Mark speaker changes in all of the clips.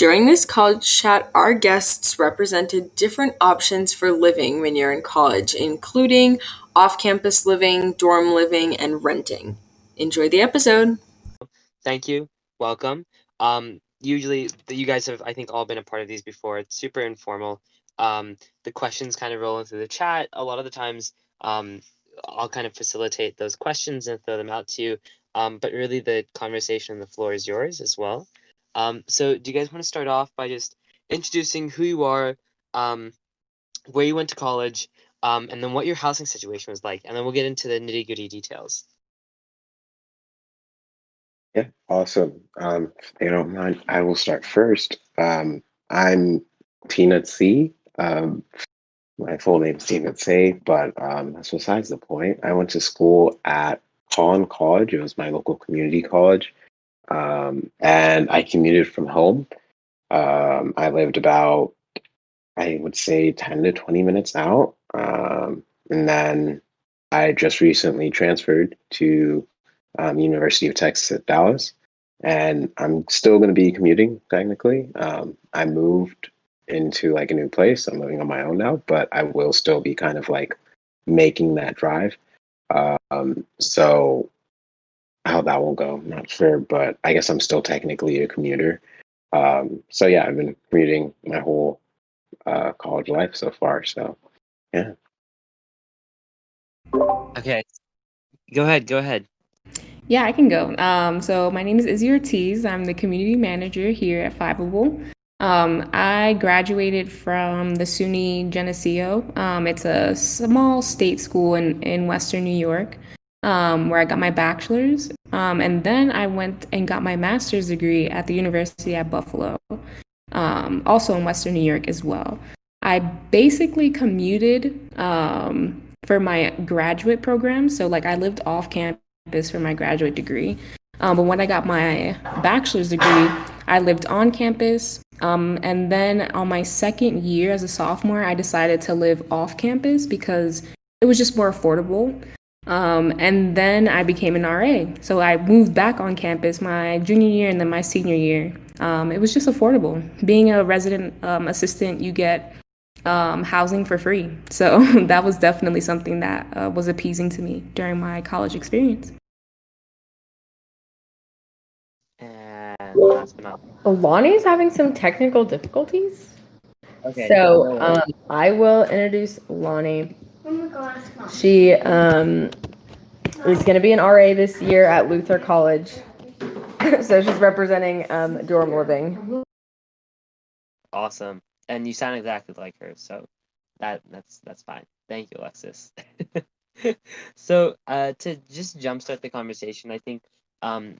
Speaker 1: During this college chat, our guests represented different options for living when you're in college, including off campus living, dorm living, and renting. Enjoy the episode.
Speaker 2: Thank you. Welcome. Um, usually, you guys have, I think, all been a part of these before. It's super informal. Um, the questions kind of roll into the chat. A lot of the times, um, I'll kind of facilitate those questions and throw them out to you. Um, but really, the conversation on the floor is yours as well. Um, so, do you guys want to start off by just introducing who you are, um, where you went to college, um, and then what your housing situation was like, and then we'll get into the nitty gritty details.
Speaker 3: Yeah, awesome. Um, if you don't mind, I will start first. Um, I'm Tina C. Um, my full name is Tina C, but um, that's besides the point. I went to school at Collin College. It was my local community college. Um, and I commuted from home. Um, I lived about, I would say, 10 to 20 minutes out. Um, and then I just recently transferred to um, University of Texas at Dallas, and I'm still going to be commuting technically. Um, I moved into like a new place. I'm living on my own now, but I will still be kind of like making that drive. Um, so how that will go, I'm not sure, but I guess I'm still technically a commuter. Um, so yeah, I've been commuting my whole uh, college life so far. So yeah.
Speaker 2: Okay. Go ahead. Go ahead.
Speaker 4: Yeah, I can go. Um, so my name is Izzy Ortiz. I'm the community manager here at Fiveable. Um, I graduated from the SUNY Geneseo. Um, it's a small state school in, in Western New York um, where I got my bachelor's. Um, and then I went and got my master's degree at the University at Buffalo, um, also in Western New York as well. I basically commuted um, for my graduate program. So, like, I lived off campus for my graduate degree. Um, but when I got my bachelor's degree, I lived on campus. Um, and then on my second year as a sophomore, I decided to live off campus because it was just more affordable. Um, and then I became an RA. So I moved back on campus my junior year and then my senior year. Um, it was just affordable. Being a resident um, assistant, you get um, housing for free. So that was definitely something that uh, was appeasing to me during my college experience.
Speaker 5: Lonnie is having some technical difficulties.
Speaker 2: Okay.
Speaker 5: So um, I will introduce Lonnie. She um, is going to be an RA this year at Luther College. so she's representing um, dorm living.
Speaker 2: Awesome. And you sound exactly like her, so that that's that's fine. Thank you, Alexis. so uh, to just jumpstart the conversation, I think um,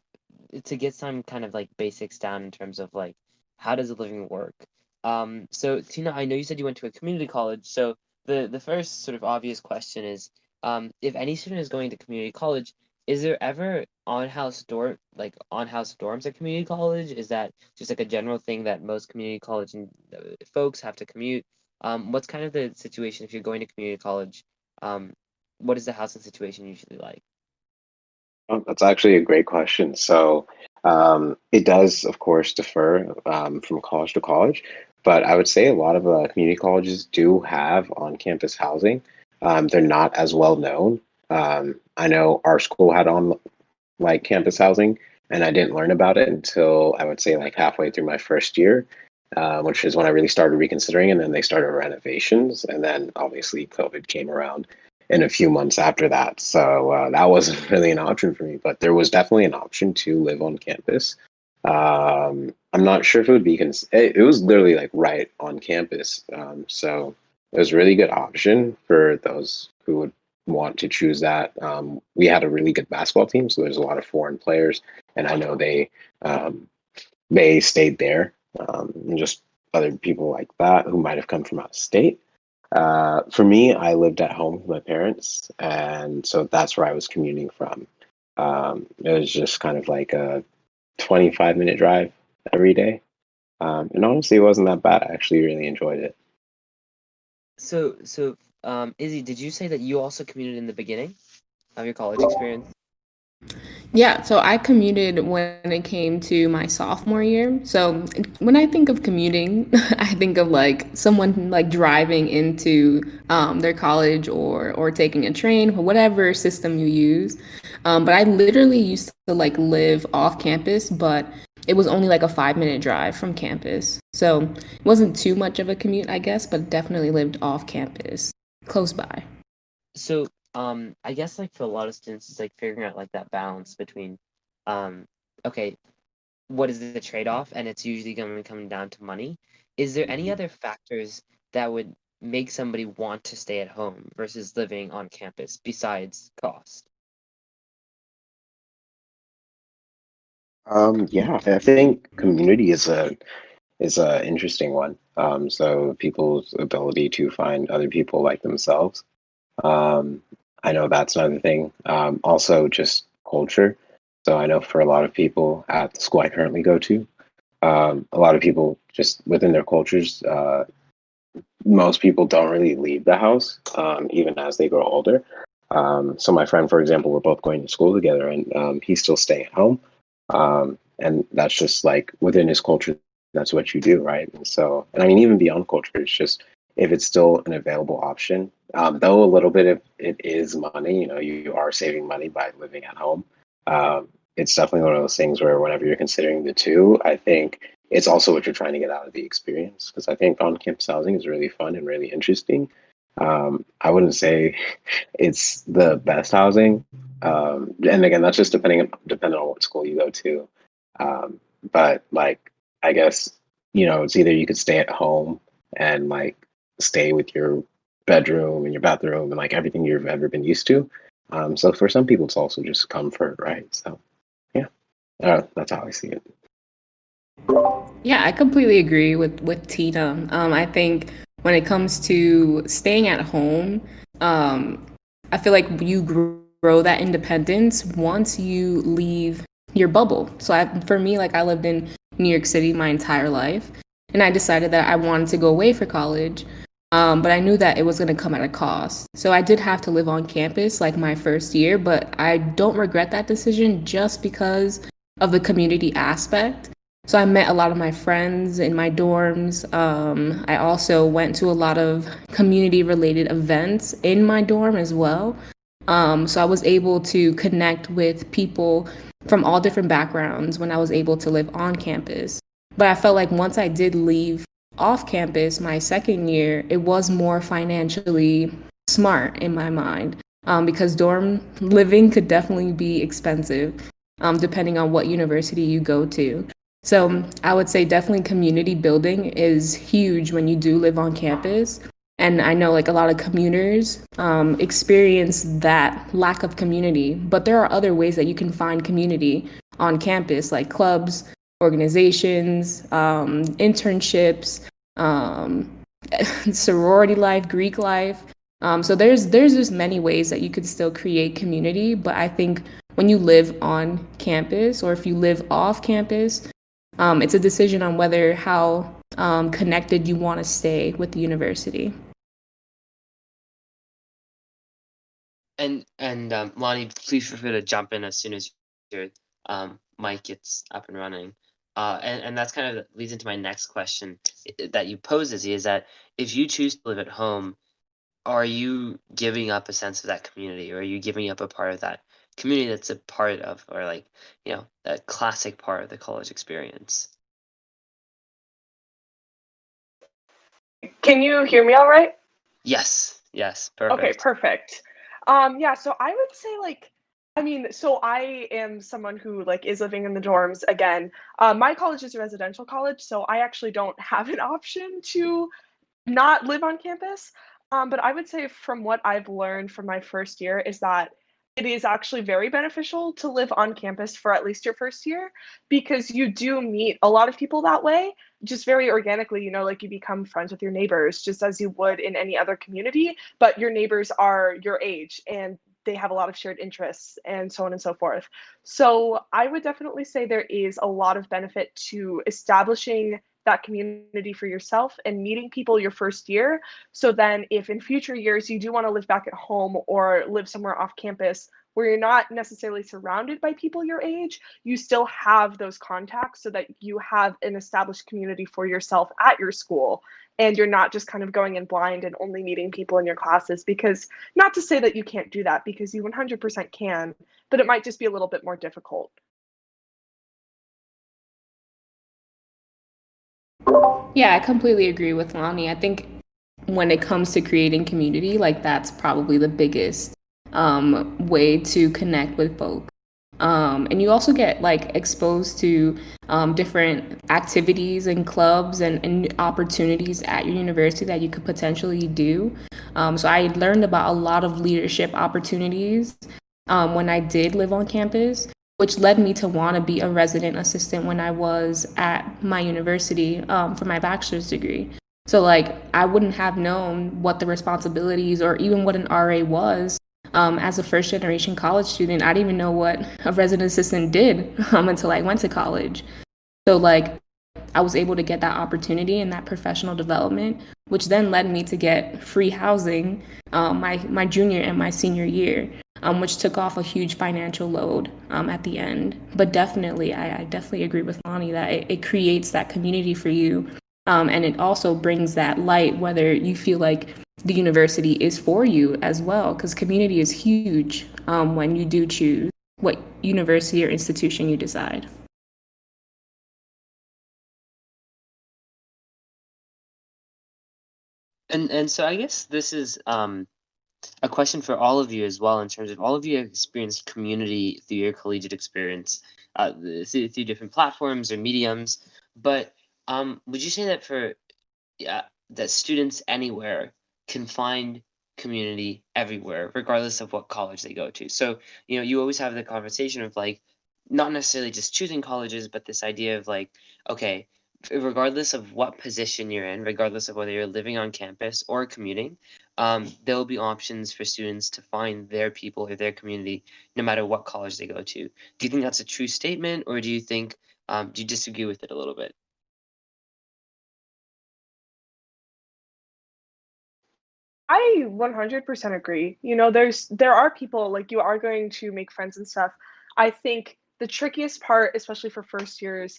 Speaker 2: to get some kind of like basics down in terms of like how does a living work. Um, so Tina, I know you said you went to a community college, so the the first sort of obvious question is um, if any student is going to community college is there ever on house dorm like on house dorms at community college? Is that just like a general thing that most community college uh, folks have to commute? Um, what's kind of the situation if you're going to community college? Um, what is the housing situation usually like?
Speaker 3: That's actually a great question. So um, it does of course differ um, from college to college but I would say a lot of uh, community colleges do have on campus housing. Um, they're not as well known. Um, I know our school had on like campus housing, and I didn't learn about it until I would say like halfway through my first year, uh, which is when I really started reconsidering. And then they started renovations, and then obviously COVID came around in a few months after that. So uh, that wasn't really an option for me, but there was definitely an option to live on campus. Um, I'm not sure if it would be. Cons- it, it was literally like right on campus, um, so it was a really good option for those who would want to choose that. Um, we had a really good basketball team, so there's a lot of foreign players, and I know they um, they stayed there, um, and just other people like that who might have come from out of state. Uh, for me, I lived at home with my parents, and so that's where I was commuting from. Um, it was just kind of like a 25 minute drive every day. Um, and honestly, it wasn't that bad. I actually really enjoyed it.
Speaker 2: So, so um, Izzy, did you say that you also commuted in the beginning of your college experience?
Speaker 4: Yeah, so I commuted when it came to my sophomore year. So when I think of commuting, I think of like someone like driving into um, their college or or taking a train whatever system you use. Um, but I literally used to like live off campus, but it was only like a five minute drive from campus. So it wasn't too much of a commute, I guess, but definitely lived off campus, close by.
Speaker 2: So um i guess like for a lot of students it's like figuring out like that balance between um okay what is the trade-off? And it's usually going to come down to money. Is there any mm-hmm. other factors that would make somebody want to stay at home versus living on campus besides cost?
Speaker 3: Um yeah i think community is a is a interesting one. Um so people's ability to find other people like themselves. Um I know that's another thing. Um, also, just culture. So I know for a lot of people at the school I currently go to, um, a lot of people just within their cultures, uh, most people don't really leave the house, um, even as they grow older. Um, so my friend, for example, we're both going to school together, and um, he's still staying at home, um, and that's just like within his culture. That's what you do, right? And so, and I mean, even beyond culture, it's just if it's still an available option, um, though a little bit of it is money, you know, you, are saving money by living at home. Um, it's definitely one of those things where whenever you're considering the two, I think it's also what you're trying to get out of the experience. Because I think on campus housing is really fun and really interesting. Um, I wouldn't say it's the best housing, um, and again, that's just depending depending on what school you go to. Um, but like, I guess you know, it's either you could stay at home and like stay with your bedroom and your bathroom and like everything you've ever been used to. Um, so for some people, it's also just comfort, right? So, yeah, uh, that's how I see it.
Speaker 4: Yeah, I completely agree with with Tina. Um, I think when it comes to staying at home, um, I feel like you grow that independence once you leave your bubble. So I, for me, like I lived in New York City my entire life, and I decided that I wanted to go away for college. Um, but I knew that it was going to come at a cost. So I did have to live on campus like my first year, but I don't regret that decision just because of the community aspect. So I met a lot of my friends in my dorms. Um, I also went to a lot of community related events in my dorm as well. Um, so I was able to connect with people from all different backgrounds when I was able to live on campus. But I felt like once I did leave off campus my second year, it was more financially smart in my mind um, because dorm living could definitely be expensive um, depending on what university you go to. So I would say definitely community building is huge when you do live on campus. And I know like a lot of commuters um, experience that lack of community, but there are other ways that you can find community on campus, like clubs, organizations, um, internships, um, sorority life, Greek life. Um, so there's there's just many ways that you could still create community. But I think when you live on campus or if you live off campus, um, it's a decision on whether how um, connected you want to stay with the university.
Speaker 2: And and um, Lonnie, please feel free to jump in as soon as your um, mic gets up and running. Uh, and, and that's kind of leads into my next question that you pose, Izzy, is that if you choose to live at home, are you giving up a sense of that community or are you giving up a part of that community that's a part of or like you know that classic part of the college experience?
Speaker 6: Can you hear me all right?
Speaker 2: Yes yes perfect.
Speaker 6: okay perfect. Um yeah so i would say like I mean, so I am someone who like is living in the dorms again. Uh, my college is a residential college, so I actually don't have an option to not live on campus. Um, but I would say from what I've learned from my first year is that it is actually very beneficial to live on campus for at least your first year because you do meet a lot of people that way just very organically you know like you become friends with your neighbors just as you would in any other community but your neighbors are your age and they have a lot of shared interests and so on and so forth. So I would definitely say there is a lot of benefit to establishing that community for yourself and meeting people your first year. So then, if in future years you do want to live back at home or live somewhere off campus, where you're not necessarily surrounded by people your age, you still have those contacts so that you have an established community for yourself at your school. And you're not just kind of going in blind and only meeting people in your classes. Because, not to say that you can't do that, because you 100% can, but it might just be a little bit more difficult.
Speaker 4: Yeah, I completely agree with Lonnie. I think when it comes to creating community, like that's probably the biggest um, way to connect with folks. Um, and you also get like exposed to um, different activities and clubs and, and, opportunities at your university that you could potentially do. Um, so I learned about a lot of leadership opportunities um, when I did live on campus, which led me to want to be a resident assistant when I was at my university um, for my bachelor's degree. So like I wouldn't have known what the responsibilities or even what an RA was um, as a first generation college student, I didn't even know what a resident assistant did um, until I went to college. So, like, I was able to get that opportunity and that professional development, which then led me to get free housing um, my, my junior and my senior year, um, which took off a huge financial load um, at the end. But definitely, I, I, definitely agree with Lonnie that it, it creates that community for you. Um, and it also brings that light, whether you feel like the university is for you as well, because community is huge um, when you do choose what university or institution you decide.
Speaker 2: And and so I guess this is um, a question for all of you as well, in terms of all of you have experienced community through your collegiate experience, uh, through, through different platforms or mediums. But um, would you say that for yeah, that students anywhere can find community everywhere, regardless of what college they go to. So, you know, you always have the conversation of like, not necessarily just choosing colleges, but this idea of like, okay, regardless of what position you're in, regardless of whether you're living on campus or commuting, um, there will be options for students to find their people or their community no matter what college they go to. Do you think that's a true statement, or do you think um, do you disagree with it a little bit?
Speaker 6: I 100% agree. You know, there's there are people like you are going to make friends and stuff. I think the trickiest part, especially for first years,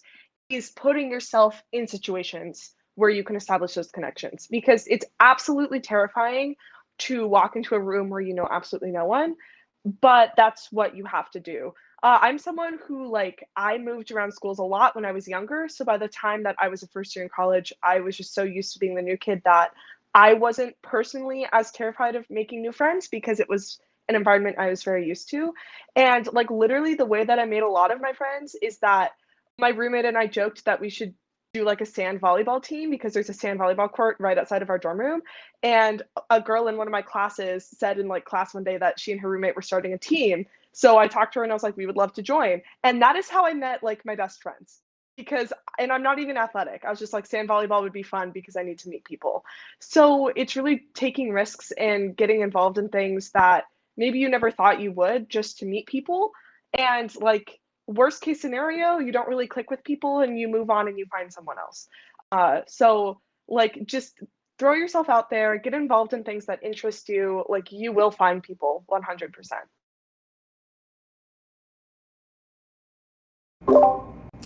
Speaker 6: is putting yourself in situations where you can establish those connections because it's absolutely terrifying to walk into a room where you know absolutely no one, but that's what you have to do. Uh, I'm someone who like I moved around schools a lot when I was younger. So by the time that I was a first year in college, I was just so used to being the new kid that I wasn't personally as terrified of making new friends because it was an environment I was very used to. And like literally the way that I made a lot of my friends is that my roommate and I joked that we should do like a sand volleyball team because there's a sand volleyball court right outside of our dorm room. And a girl in one of my classes said in like class one day that she and her roommate were starting a team. So I talked to her and I was like, we would love to join. And that is how I met like my best friends because and I'm not even athletic. I was just like sand volleyball would be fun because I need to meet people. So it's really taking risks and getting involved in things that maybe you never thought you would just to meet people. And like worst case scenario, you don't really click with people and you move on and you find someone else. Uh, so like just throw yourself out there, get involved in things that interest you. Like you will find people 100%.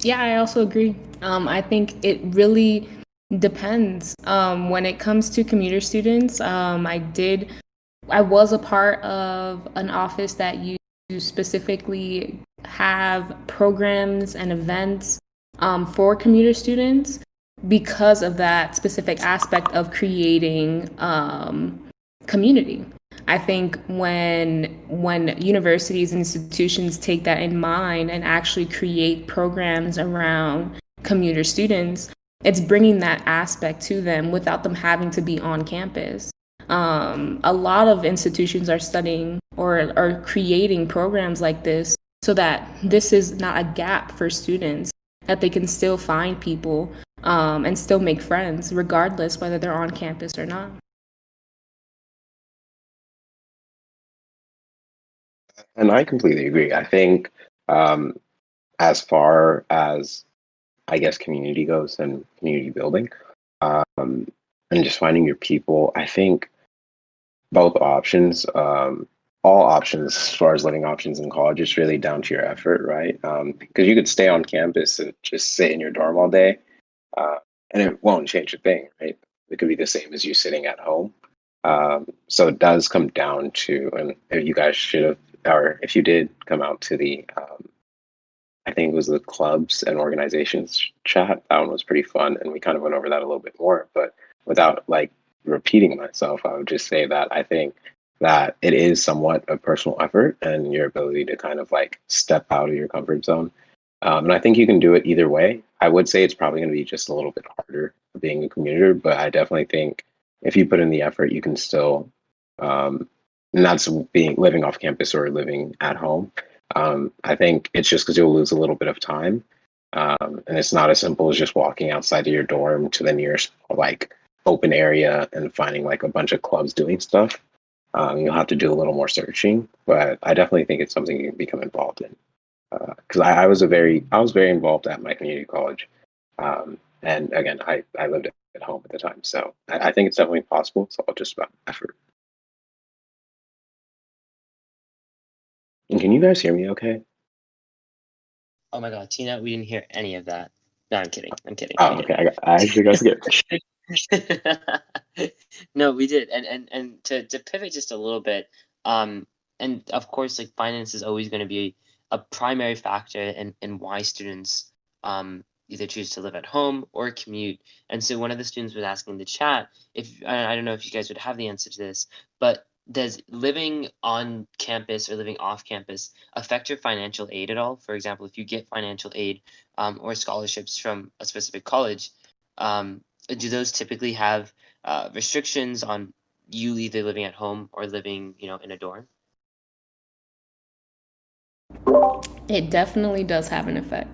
Speaker 4: Yeah, I also agree. Um, I think it really depends. Um, when it comes to commuter students, um, I did, I was a part of an office that to specifically have programs and events um, for commuter students because of that specific aspect of creating um, community. I think when when universities and institutions take that in mind and actually create programs around commuter students, it's bringing that aspect to them without them having to be on campus. Um, a lot of institutions are studying or are creating programs like this so that this is not a gap for students, that they can still find people um, and still make friends, regardless whether they're on campus or not.
Speaker 3: And I completely agree. I think um, as far as I guess community goes and community building, um, and just finding your people, I think both options um, all options as far as living options in college. It's really down to your effort, right? Because um, you could stay on campus and just sit in your dorm all day, uh, and it won't change a thing, right? It could be the same as you sitting at home. Um, so it does come down to, and you guys should have, or if you did come out to the, um, I think it was the clubs and organizations chat. That one was pretty fun, and we kind of went over that a little bit more. But without like repeating myself, I would just say that I think that it is somewhat a personal effort and your ability to kind of like step out of your comfort zone. Um, and I think you can do it either way. I would say it's probably going to be just a little bit harder being a commuter, but I definitely think if you put in the effort, you can still, um, that's being living off campus or living at home. Um, I think it's just because you'll lose a little bit of time. Um, and it's not as simple as just walking outside of your dorm to the nearest like open area and finding like a bunch of clubs doing stuff. Um, you'll have to do a little more searching, but I definitely think it's something you can become involved in. Because uh, I, I, was a very, I was very involved at my community college, um, and again, I I lived at home at the time, so I, I think it's definitely possible. It's all just about effort. Can you guys hear me? Okay.
Speaker 2: Oh my god, Tina, we didn't hear any of that. No, I'm kidding. I'm kidding.
Speaker 3: Oh, okay. I, got, I actually got scared.
Speaker 2: no, we did, and and and to to pivot just a little bit, um, and of course, like finance is always going to be a primary factor in in why students um either choose to live at home or commute. And so one of the students was asking in the chat if I don't know if you guys would have the answer to this, but does living on campus or living off campus affect your financial aid at all? For example, if you get financial aid um, or scholarships from a specific college, um, do those typically have uh, restrictions on you either living at home or living, you know, in a dorm?
Speaker 4: It definitely does have an effect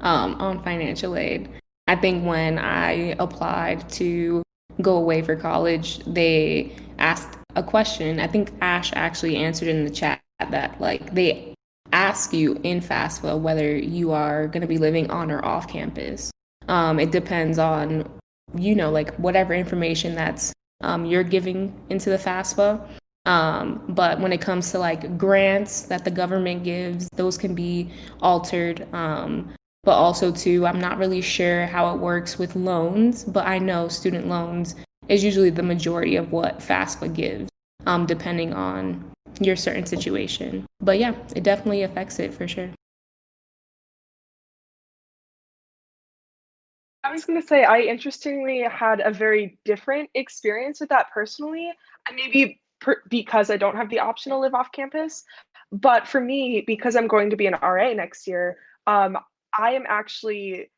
Speaker 4: um, on financial aid. I think when I applied to go away for college, they asked a question. I think Ash actually answered in the chat that like they ask you in FAFSA whether you are going to be living on or off campus. Um, it depends on you know, like whatever information that's um, you're giving into the FAFSA. Um, but when it comes to like grants that the government gives, those can be altered. Um, but also too, I'm not really sure how it works with loans, but I know student loans is usually the majority of what FAFSA gives, um, depending on your certain situation. But yeah, it definitely affects it for sure.
Speaker 6: I was going to say, I interestingly had a very different experience with that personally. Maybe per- because I don't have the option to live off campus. But for me, because I'm going to be an RA next year, um, I am actually,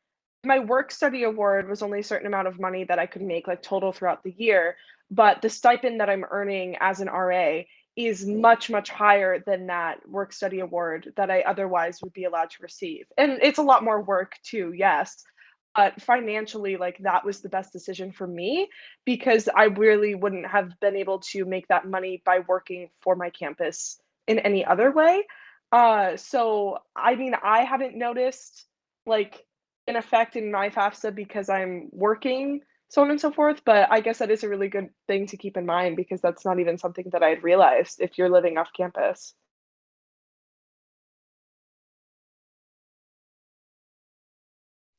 Speaker 6: my work study award was only a certain amount of money that I could make, like total throughout the year. But the stipend that I'm earning as an RA is much much higher than that work study award that I otherwise would be allowed to receive. And it's a lot more work too, yes, but financially like that was the best decision for me because i really wouldn't have been able to make that money by working for my campus in any other way uh so i mean i haven't noticed like an effect in my fafsa because i'm working so on and so forth but i guess that is a really good thing to keep in mind because that's not even something that i'd realized if you're living off campus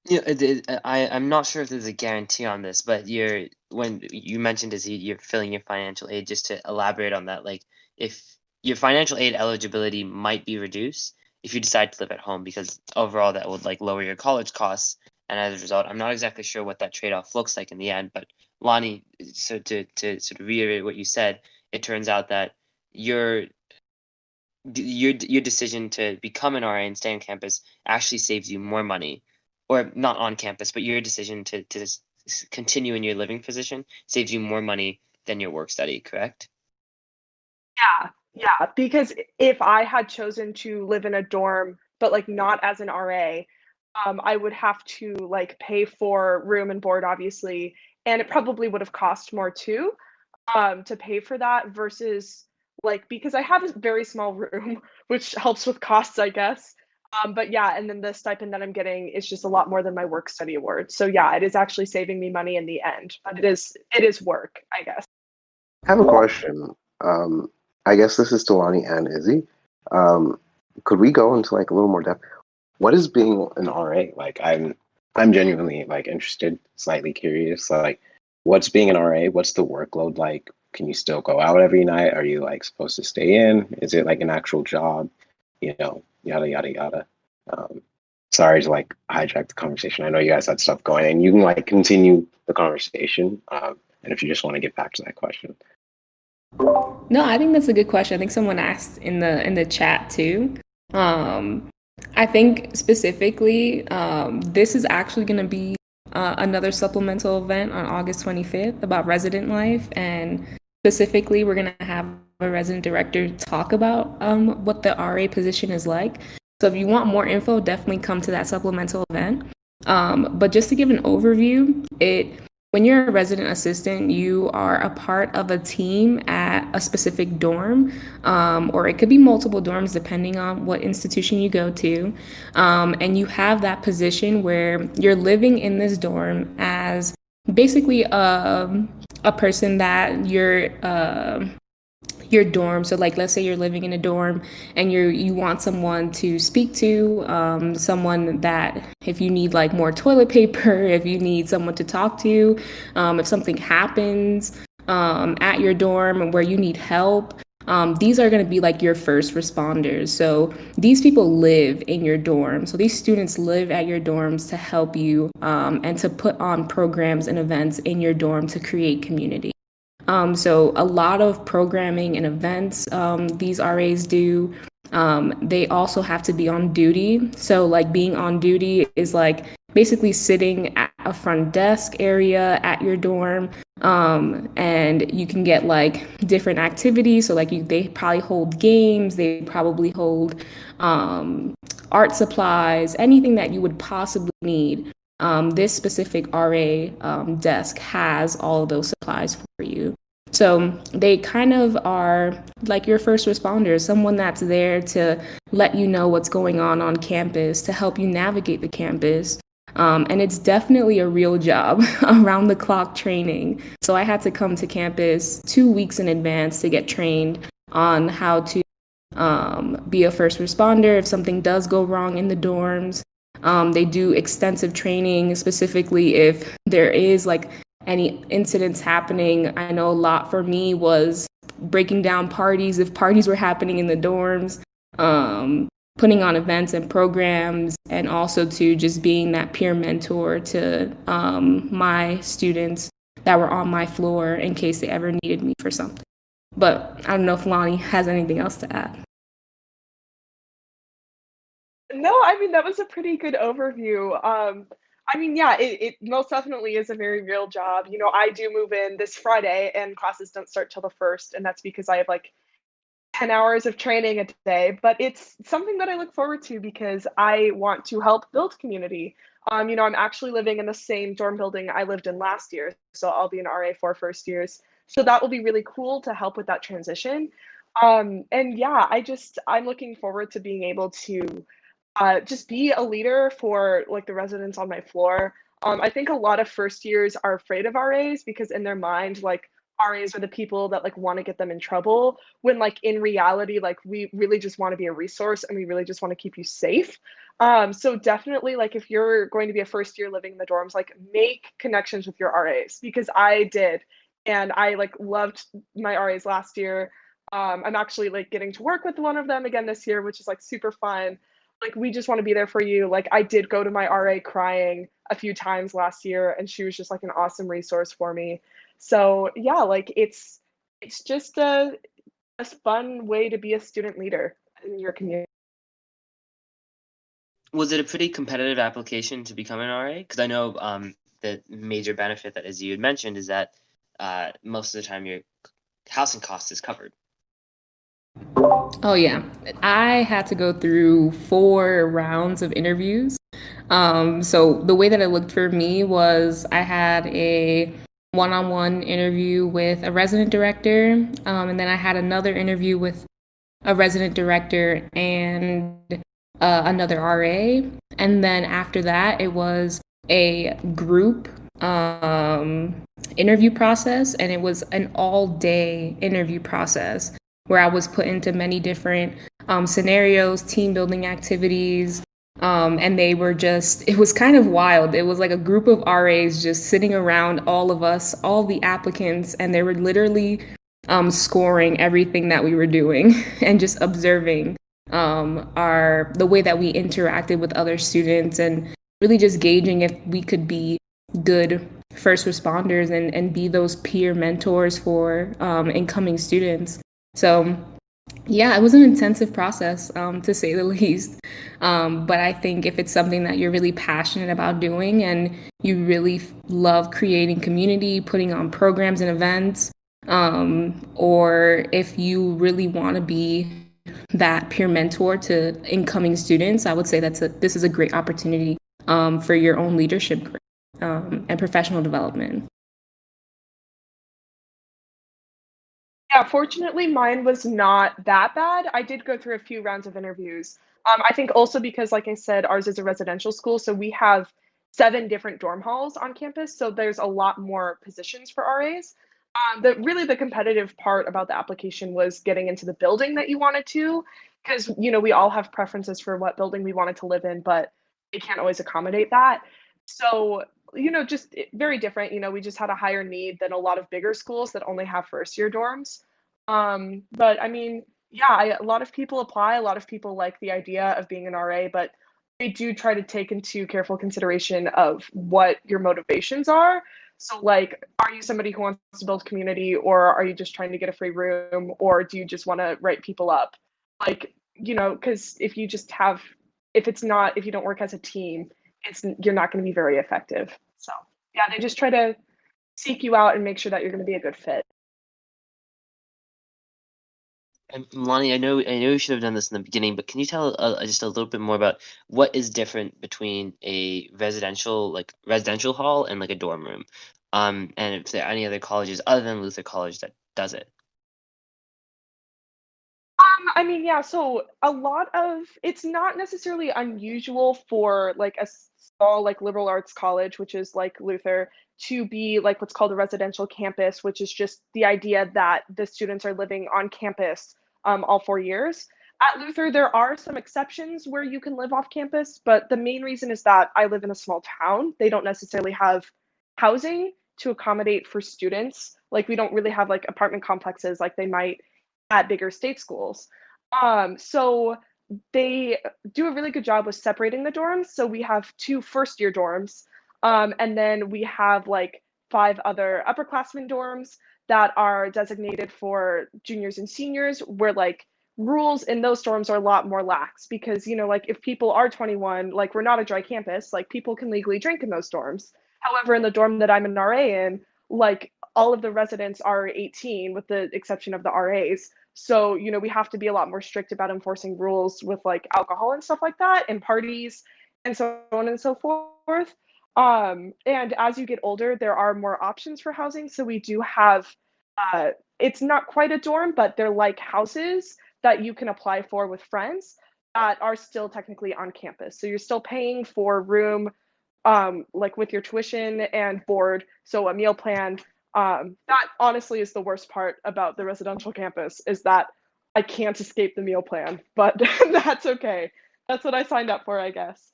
Speaker 2: Yeah, it, it, I I'm not sure if there's a guarantee on this, but you're when you mentioned is you're filling your financial aid. Just to elaborate on that, like if your financial aid eligibility might be reduced if you decide to live at home, because overall that would like lower your college costs, and as a result, I'm not exactly sure what that trade off looks like in the end. But Lonnie, so to to sort of reiterate what you said, it turns out that your your your decision to become an RA and stay on campus actually saves you more money or not on campus, but your decision to, to continue in your living position saves you more money than your work study, correct?
Speaker 6: Yeah, yeah. Because if I had chosen to live in a dorm, but like not as an RA, um, I would have to like pay for room and board, obviously, and it probably would have cost more too um, to pay for that versus like because I have a very small room, which helps with costs, I guess. Um, but yeah, and then the stipend that I'm getting is just a lot more than my work study award. So yeah, it is actually saving me money in the end, but it is it is work, I guess.
Speaker 3: I have a question. Um, I guess this is Delani and Izzy. Um, could we go into like a little more depth? What is being an RA like? I'm I'm genuinely like interested, slightly curious. Like, what's being an RA? What's the workload like? Can you still go out every night? Are you like supposed to stay in? Is it like an actual job? You know, yada yada yada. Um, sorry to like hijack the conversation. I know you guys had stuff going, and you can like continue the conversation. Um, and if you just want to get back to that question.
Speaker 4: No, I think that's a good question. I think someone asked in the in the chat too. Um, I think specifically, um, this is actually going to be uh, another supplemental event on August 25th about resident life, and specifically, we're going to have a resident director talk about um, what the RA position is like. So, if you want more info, definitely come to that supplemental event. Um, but just to give an overview, it when you're a resident assistant, you are a part of a team at a specific dorm, um, or it could be multiple dorms depending on what institution you go to. Um, and you have that position where you're living in this dorm as basically a, a person that you're. Uh, your dorm. So like let's say you're living in a dorm and you're you want someone to speak to, um, someone that if you need like more toilet paper, if you need someone to talk to, um, if something happens um, at your dorm where you need help. Um, these are going to be like your first responders. So these people live in your dorm. So these students live at your dorms to help you um, and to put on programs and events in your dorm to create community. Um, so a lot of programming and events um, these RAs do. Um, they also have to be on duty. So like being on duty is like basically sitting at a front desk area at your dorm um, and you can get like different activities so like you, they probably hold games they probably hold um, art supplies anything that you would possibly need um, this specific RA um, desk has all of those supplies for you. So they kind of are like your first responders, someone that's there to let you know what's going on on campus, to help you navigate the campus. Um, and it's definitely a real job, around the clock training. So I had to come to campus two weeks in advance to get trained on how to um, be a first responder if something does go wrong in the dorms. Um, they do extensive training, specifically if there is like any incidents happening. I know a lot for me was breaking down parties if parties were happening in the dorms, um, putting on events and programs, and also to just being that peer mentor to um, my students that were on my floor in case they ever needed me for something. But I don't know if Lonnie has anything else to add.
Speaker 6: No, I mean that was a pretty good overview. Um, I mean, yeah, it, it most definitely is a very real job. You know, I do move in this Friday, and classes don't start till the first, and that's because I have like 10 hours of training a day. But it's something that I look forward to because I want to help build community. Um, you know, I'm actually living in the same dorm building I lived in last year, so I'll be an RA for first years. So that will be really cool to help with that transition. Um, and yeah, I just I'm looking forward to being able to uh, just be a leader for like the residents on my floor. Um, I think a lot of first years are afraid of RAs because in their mind, like RAs are the people that like want to get them in trouble. When like in reality, like we really just want to be a resource and we really just want to keep you safe. Um, so definitely, like if you're going to be a first year living in the dorms, like make connections with your RAs because I did, and I like loved my RAs last year. Um, I'm actually like getting to work with one of them again this year, which is like super fun like we just want to be there for you. Like i did go to my ra crying a few times last year and she was just like an awesome resource for me. So yeah like it's it's just a, a fun way to be a student leader in your community.
Speaker 2: Was it a pretty competitive application to become an ra because i know um, the major benefit that as you had mentioned is that uh, most of the time your housing cost is covered
Speaker 4: Oh, yeah. I had to go through four rounds of interviews. Um, so the way that it looked for me was I had a one on one interview with a resident director, um, and then I had another interview with a resident director and uh, another RA. And then after that, it was a group um, interview process, and it was an all day interview process. Where I was put into many different um, scenarios, team building activities. Um, and they were just, it was kind of wild. It was like a group of RAs just sitting around all of us, all the applicants, and they were literally um, scoring everything that we were doing and just observing um, our the way that we interacted with other students and really just gauging if we could be good first responders and, and be those peer mentors for um, incoming students. So yeah, it was an intensive process, um, to say the least. Um, but I think if it's something that you're really passionate about doing and you really love creating community, putting on programs and events, um, or if you really want to be that peer mentor to incoming students, I would say that's a, this is a great opportunity um, for your own leadership um, and professional development.
Speaker 6: Yeah, fortunately, mine was not that bad. I did go through a few rounds of interviews. Um, I think also because, like I said, ours is a residential school, so we have seven different dorm halls on campus, so there's a lot more positions for RAs. Um, the really the competitive part about the application was getting into the building that you wanted to, because you know we all have preferences for what building we wanted to live in, but it can't always accommodate that. So you know, just very different. You know, we just had a higher need than a lot of bigger schools that only have first year dorms. Um, but I mean, yeah, I, a lot of people apply. A lot of people like the idea of being an RA, but they do try to take into careful consideration of what your motivations are. So, like, are you somebody who wants to build community, or are you just trying to get a free room, or do you just want to write people up? Like, you know, because if you just have, if it's not, if you don't work as a team, it's you're not going to be very effective. So yeah, they just try to seek you out and make sure that you're going to be a good fit.
Speaker 2: And Lonnie, I know I know you should have done this in the beginning, but can you tell uh, just a little bit more about what is different between a residential like residential hall and like a dorm room, um, and if there are any other colleges other than Luther College that does it?
Speaker 6: Um, I mean, yeah. So a lot of it's not necessarily unusual for like a small like liberal arts college, which is like Luther, to be like what's called a residential campus, which is just the idea that the students are living on campus um, all four years. At Luther, there are some exceptions where you can live off campus, but the main reason is that I live in a small town. They don't necessarily have housing to accommodate for students. Like we don't really have like apartment complexes like they might at bigger state schools. Um, so they do a really good job with separating the dorms. So we have two first year dorms, um, and then we have like five other upperclassmen dorms that are designated for juniors and seniors, where like rules in those dorms are a lot more lax because, you know, like if people are 21, like we're not a dry campus, like people can legally drink in those dorms. However, in the dorm that I'm an RA in, like all of the residents are 18 with the exception of the RAs. So, you know, we have to be a lot more strict about enforcing rules with like alcohol and stuff like that and parties and so on and so forth. Um, and as you get older, there are more options for housing. So we do have, uh, it's not quite a dorm, but they're like houses that you can apply for with friends that are still technically on campus. So you're still paying for room, um, like with your tuition and board. So a meal plan, um, that honestly is the worst part about the residential campus is that I can't escape the meal plan, but that's okay. That's what I signed up for, I guess.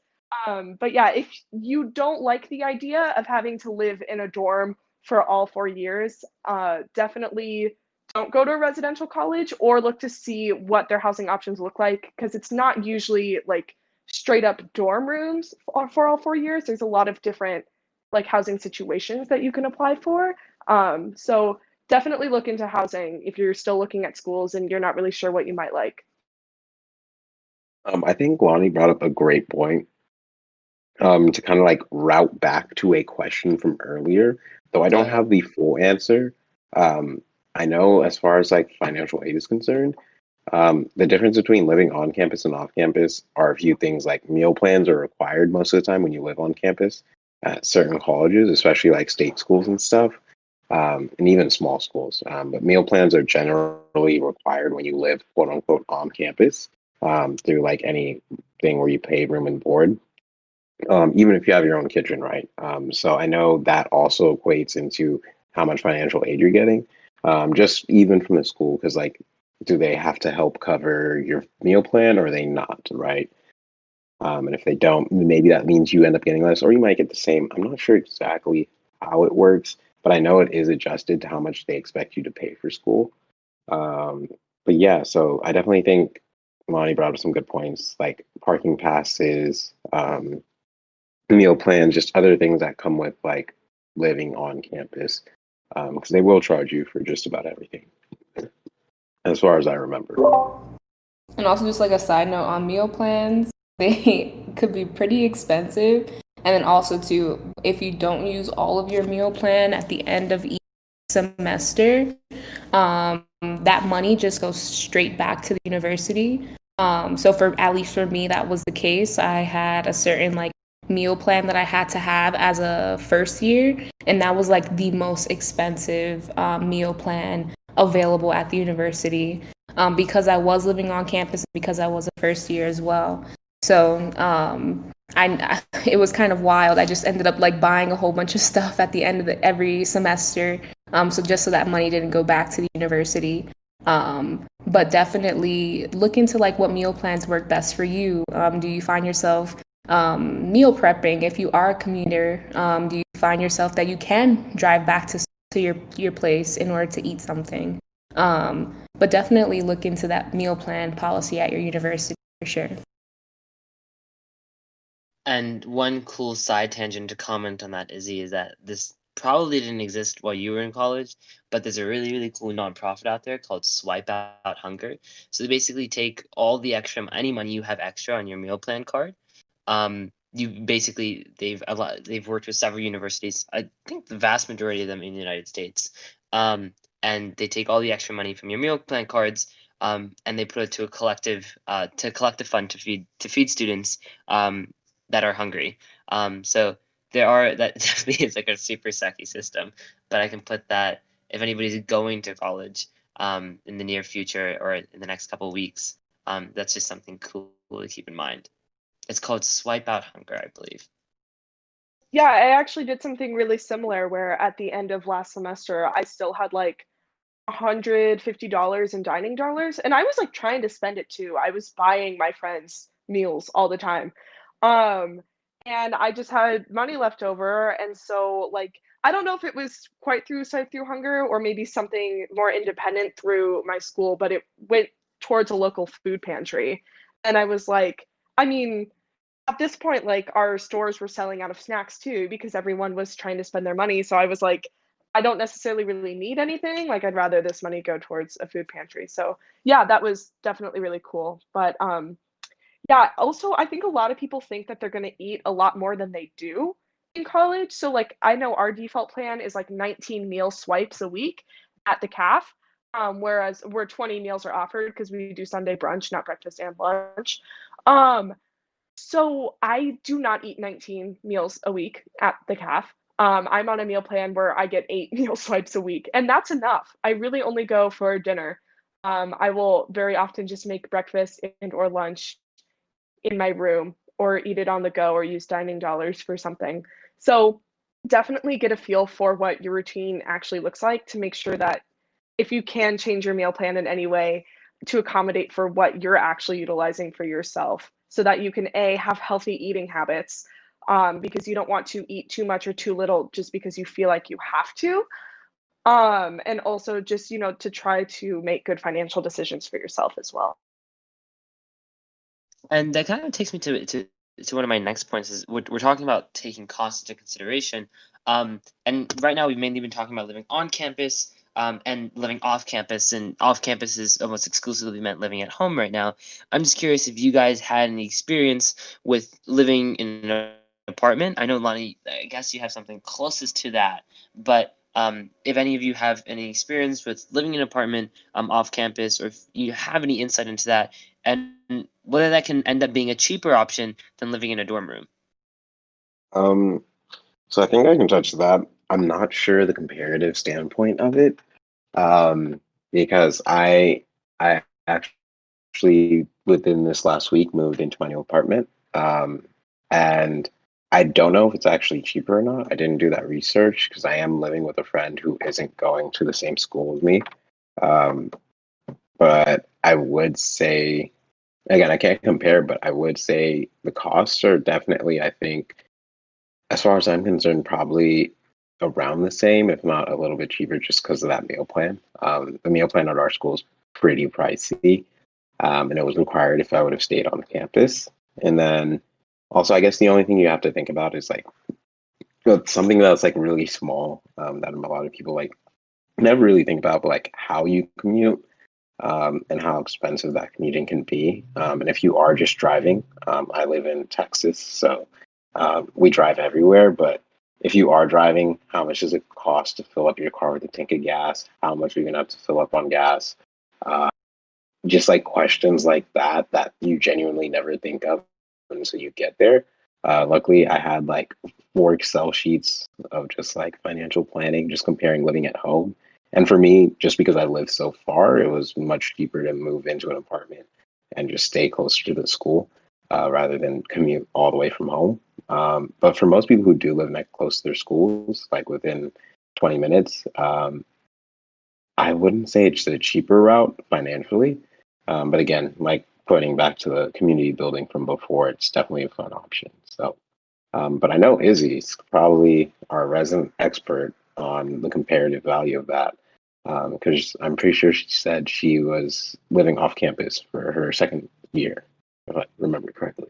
Speaker 6: Um, but yeah, if you don't like the idea of having to live in a dorm for all four years, uh, definitely don't go to a residential college or look to see what their housing options look like because it's not usually like straight up dorm rooms for, for all four years. There's a lot of different like housing situations that you can apply for. Um, so definitely look into housing if you're still looking at schools and you're not really sure what you might like.
Speaker 3: Um, I think Lonnie brought up a great point um, to kind of like route back to a question from earlier. Though I don't have the full answer, um, I know as far as like financial aid is concerned, um, the difference between living on campus and off campus are a few things like meal plans are required most of the time when you live on campus at certain colleges, especially like state schools and stuff um, and even small schools. Um, but meal plans are generally required when you live quote unquote on campus um, through like anything where you pay room and board, um, even if you have your own kitchen, right? Um, so I know that also equates into how much financial aid you're getting, um, just even from the school, because like do they have to help cover your meal plan or are they not, right? Um, and if they don't, maybe that means you end up getting less, or you might get the same. I'm not sure exactly how it works, but I know it is adjusted to how much they expect you to pay for school. Um, but yeah, so I definitely think Lonnie brought up some good points, like parking passes, um, meal plans, just other things that come with like living on campus, because um, they will charge you for just about everything, as far as I remember.
Speaker 4: And also, just like a side note on meal plans, they could be pretty expensive. And then also, too, if you don't use all of your meal plan at the end of each semester, um, that money just goes straight back to the university. Um, so for at least for me, that was the case. I had a certain like meal plan that I had to have as a first year, and that was like the most expensive um, meal plan available at the university um, because I was living on campus because I was a first year as well. So um, I, it was kind of wild. I just ended up like buying a whole bunch of stuff at the end of the, every semester. Um, so just so that money didn't go back to the university. Um, but definitely look into like what meal plans work best for you. Um, do you find yourself um, meal prepping? If you are a commuter, um, do you find yourself that you can drive back to to your your place in order to eat something? Um, but definitely look into that meal plan policy at your university for sure.
Speaker 2: And one cool side tangent to comment on that, Izzy, is that this probably didn't exist while you were in college, but there's a really, really cool nonprofit out there called Swipe Out Hunger. So they basically take all the extra, any money you have extra on your meal plan card. Um, you basically they've a lot, they've worked with several universities. I think the vast majority of them in the United States. Um, and they take all the extra money from your meal plan cards um, and they put it to a collective uh, to a fund to feed to feed students um, that are hungry. Um, so there are that definitely is like a super sucky system, but I can put that if anybody's going to college um, in the near future or in the next couple weeks, um, that's just something cool to keep in mind. It's called Swipe Out Hunger, I believe.
Speaker 6: Yeah, I actually did something really similar where at the end of last semester, I still had like $150 in dining dollars and I was like trying to spend it too. I was buying my friends meals all the time. Um, and I just had money left over. And so, like, I don't know if it was quite through Swipe Through Hunger or maybe something more independent through my school, but it went towards a local food pantry. And I was like, I mean, at this point, like, our stores were selling out of snacks too because everyone was trying to spend their money. So I was like, I don't necessarily really need anything. Like, I'd rather this money go towards a food pantry. So, yeah, that was definitely really cool. But, um, yeah, also, I think a lot of people think that they're going to eat a lot more than they do in college. So, like, I know our default plan is like 19 meal swipes a week at the CAF, um, whereas where 20 meals are offered because we do Sunday brunch, not breakfast and lunch. Um, so I do not eat 19 meals a week at the CAF. Um, I'm on a meal plan where I get eight meal swipes a week, and that's enough. I really only go for dinner. Um, I will very often just make breakfast and or lunch in my room or eat it on the go or use dining dollars for something. So definitely get a feel for what your routine actually looks like to make sure that if you can change your meal plan in any way to accommodate for what you're actually utilizing for yourself so that you can a have healthy eating habits um, because you don't want to eat too much or too little just because you feel like you have to um, and also just you know to try to make good financial decisions for yourself as well
Speaker 2: and that kind of takes me to to, to one of my next points is we're, we're talking about taking costs into consideration. Um, and right now we've mainly been talking about living on campus um, and living off campus and off campus is almost exclusively meant living at home right now. I'm just curious if you guys had any experience with living in an apartment. I know lonnie i guess you have something closest to that but um, if any of you have any experience with living in an apartment um, off campus or if you have any insight into that and whether that can end up being a cheaper option than living in a dorm room.
Speaker 3: Um, so I think I can touch that. I'm not sure the comparative standpoint of it, um, because I I actually within this last week moved into my new apartment, um, and I don't know if it's actually cheaper or not. I didn't do that research because I am living with a friend who isn't going to the same school as me. Um, but I would say again, I can't compare, but I would say the costs are definitely, I think, as far as I'm concerned, probably around the same, if not a little bit cheaper, just because of that meal plan. Um, the meal plan at our school is pretty pricey, um, and it was required if I would have stayed on campus. And then also, I guess the only thing you have to think about is like something that's like really small um, that a lot of people like never really think about, but like how you commute um, and how expensive that commuting can be. Um, and if you are just driving, um, I live in Texas, so um, we drive everywhere. But if you are driving, how much does it cost to fill up your car with a tank of gas? How much are you going to have to fill up on gas? Uh, just like questions like that that you genuinely never think of until you get there. Uh, luckily, I had like four Excel sheets of just like financial planning, just comparing living at home and for me, just because I live so far, it was much cheaper to move into an apartment and just stay closer to the school uh, rather than commute all the way from home. Um, but for most people who do live next close to their schools, like within 20 minutes, um, I wouldn't say it's a cheaper route financially. Um, but again, like pointing back to the community building from before, it's definitely a fun option. So, um, but I know Izzy's probably our resident expert on the comparative value of that because um, I'm pretty sure she said she was living off campus for her second year, if I remember correctly.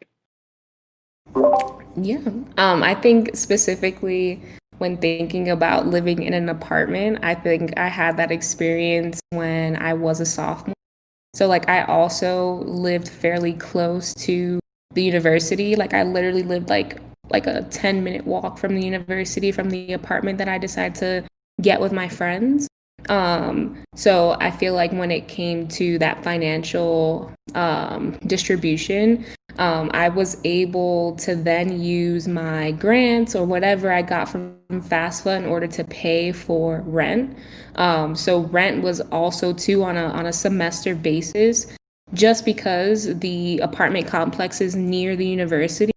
Speaker 4: Yeah, um, I think specifically when thinking about living in an apartment, I think I had that experience when I was a sophomore. So, like, I also lived fairly close to the university. Like, I literally lived like like a 10 minute walk from the university from the apartment that I decided to get with my friends. Um, so I feel like when it came to that financial um, distribution, um, I was able to then use my grants or whatever I got from FAFSA in order to pay for rent. Um, so rent was also too on a on a semester basis, just because the apartment complexes near the university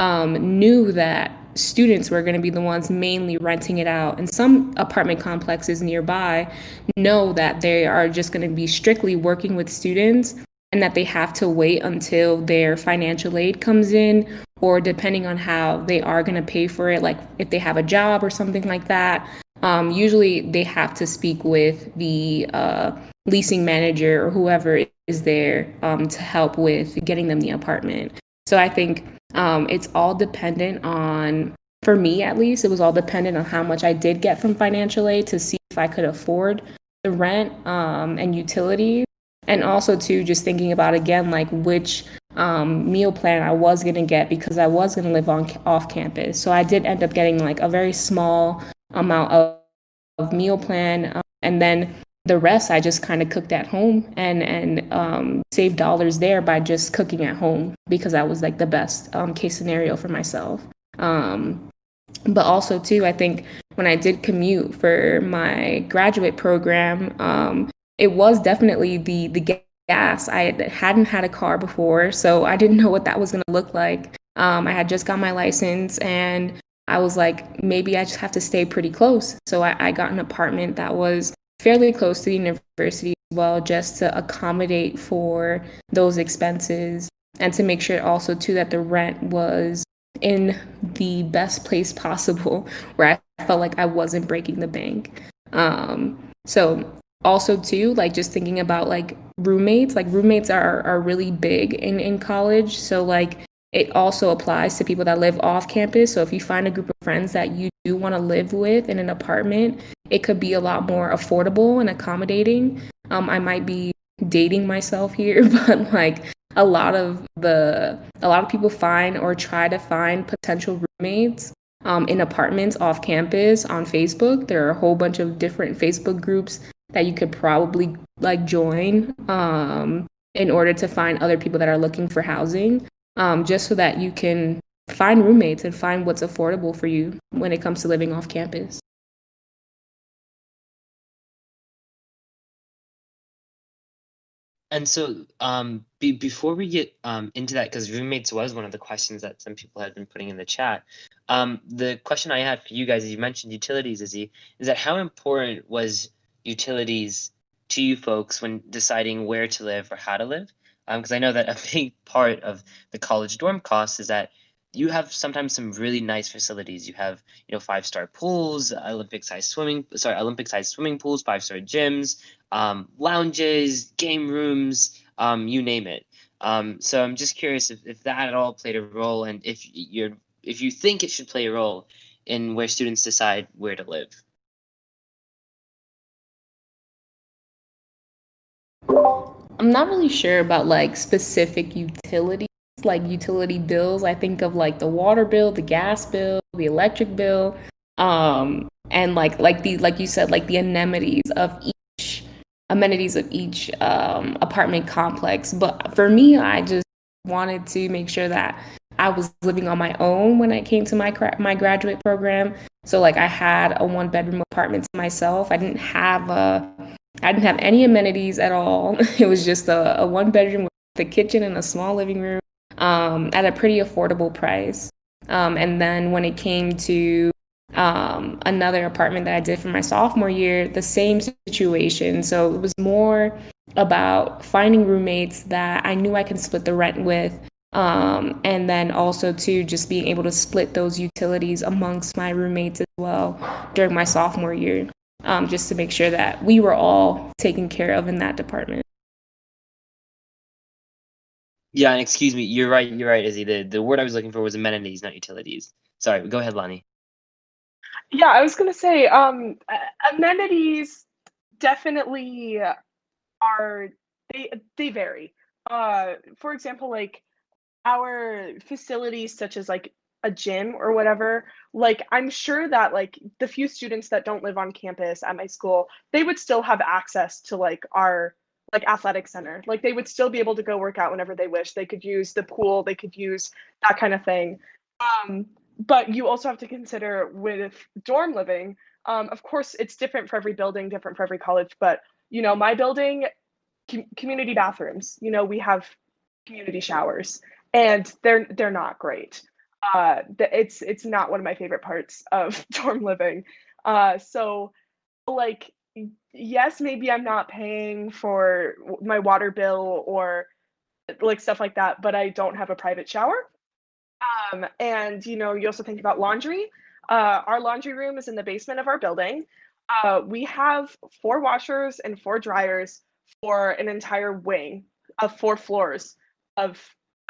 Speaker 4: um, knew that students were going to be the ones mainly renting it out. And some apartment complexes nearby know that they are just going to be strictly working with students and that they have to wait until their financial aid comes in, or depending on how they are going to pay for it, like if they have a job or something like that. Um, usually they have to speak with the uh, leasing manager or whoever is there um, to help with getting them the apartment. So I think um, it's all dependent on, for me at least, it was all dependent on how much I did get from financial aid to see if I could afford the rent um, and utilities. And also, too, just thinking about again, like which um, meal plan I was going to get because I was going to live on off campus. So I did end up getting like a very small amount of, of meal plan. Um, and then the rest I just kind of cooked at home and and um, saved dollars there by just cooking at home because that was like the best um, case scenario for myself. Um, but also too, I think when I did commute for my graduate program, um, it was definitely the the gas. I hadn't had a car before, so I didn't know what that was going to look like. Um, I had just got my license and I was like, maybe I just have to stay pretty close. So I, I got an apartment that was fairly close to the university as well, just to accommodate for those expenses and to make sure also too that the rent was in the best place possible where I felt like I wasn't breaking the bank. Um, so also too, like just thinking about like roommates, like roommates are are really big in in college. So like it also applies to people that live off campus. So if you find a group of friends that you do want to live with in an apartment, it could be a lot more affordable and accommodating. Um, I might be dating myself here, but like a lot of the a lot of people find or try to find potential roommates um, in apartments off campus on Facebook. There are a whole bunch of different Facebook groups that you could probably like join um, in order to find other people that are looking for housing um, just so that you can find roommates and find what's affordable for you when it comes to living off campus.
Speaker 2: And so, um, be, before we get um, into that, because roommates was one of the questions that some people had been putting in the chat. Um, the question I had for you guys, as you mentioned utilities, Izzy, is that how important was utilities to you folks when deciding where to live or how to live? Because um, I know that a big part of the college dorm cost is that you have sometimes some really nice facilities. You have, you know, five star pools, Olympic sized swimming, sorry, Olympic sized swimming pools, five star gyms, um, lounges, game rooms, um, you name it. Um, so I'm just curious if, if that at all played a role, and if you're if you think it should play a role in where students decide where to live.
Speaker 4: I'm not really sure about like specific utilities like utility bills. I think of like the water bill, the gas bill, the electric bill, um, and like like the like you said, like the amenities of each amenities of each um, apartment complex. But for me, I just wanted to make sure that I was living on my own when I came to my my graduate program. So like I had a one bedroom apartment to myself. I didn't have a I didn't have any amenities at all. It was just a, a one bedroom with the kitchen and a small living room um, at a pretty affordable price. Um, and then when it came to um, another apartment that I did for my sophomore year, the same situation. So it was more about finding roommates that I knew I could split the rent with. Um, and then also to just being able to split those utilities amongst my roommates as well during my sophomore year, um, just to make sure that we were all taken care of in that department.
Speaker 2: Yeah, and excuse me, you're right. You're right, Izzy. The the word I was looking for was amenities, not utilities. Sorry, go ahead, Lonnie.
Speaker 6: Yeah, I was gonna say um, amenities definitely are they they vary. Uh, for example, like our facilities such as like a gym or whatever like i'm sure that like the few students that don't live on campus at my school they would still have access to like our like athletic center. Like they would still be able to go work out whenever they wish. They could use the pool, they could use that kind of thing. Um, but you also have to consider with dorm living, um, of course, it's different for every building, different for every college. But you know, my building, com- community bathrooms. You know, we have community showers, and they're they're not great. Uh, it's it's not one of my favorite parts of dorm living. Uh, so like yes, maybe I'm not paying for my water bill or like stuff like that, but I don't have a private shower. Um, and you know, you also think about laundry. Uh, our laundry room is in the basement of our building. Uh, we have four washers and four dryers for an entire wing of four floors of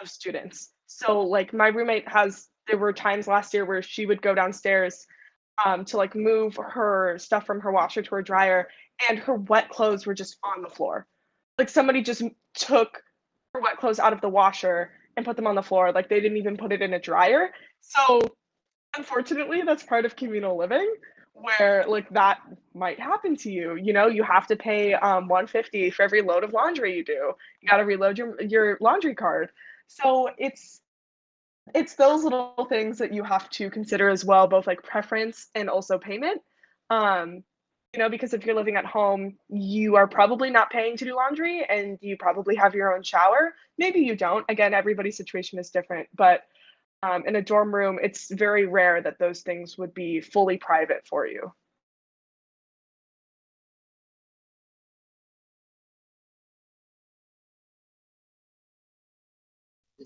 Speaker 6: of students. So like my roommate has there were times last year where she would go downstairs um, to like move her stuff from her washer to her dryer, and her wet clothes were just on the floor. Like somebody just took her wet clothes out of the washer and put them on the floor. Like they didn't even put it in a dryer. So unfortunately, that's part of communal living where like that might happen to you. You know, you have to pay um 150 for every load of laundry you do. You got to reload your your laundry card. So it's it's those little things that you have to consider as well, both like preference and also payment. Um, you know, because if you're living at home, you are probably not paying to do laundry and you probably have your own shower. Maybe you don't. Again, everybody's situation is different, but um, in a dorm room, it's very rare that those things would be fully private for you.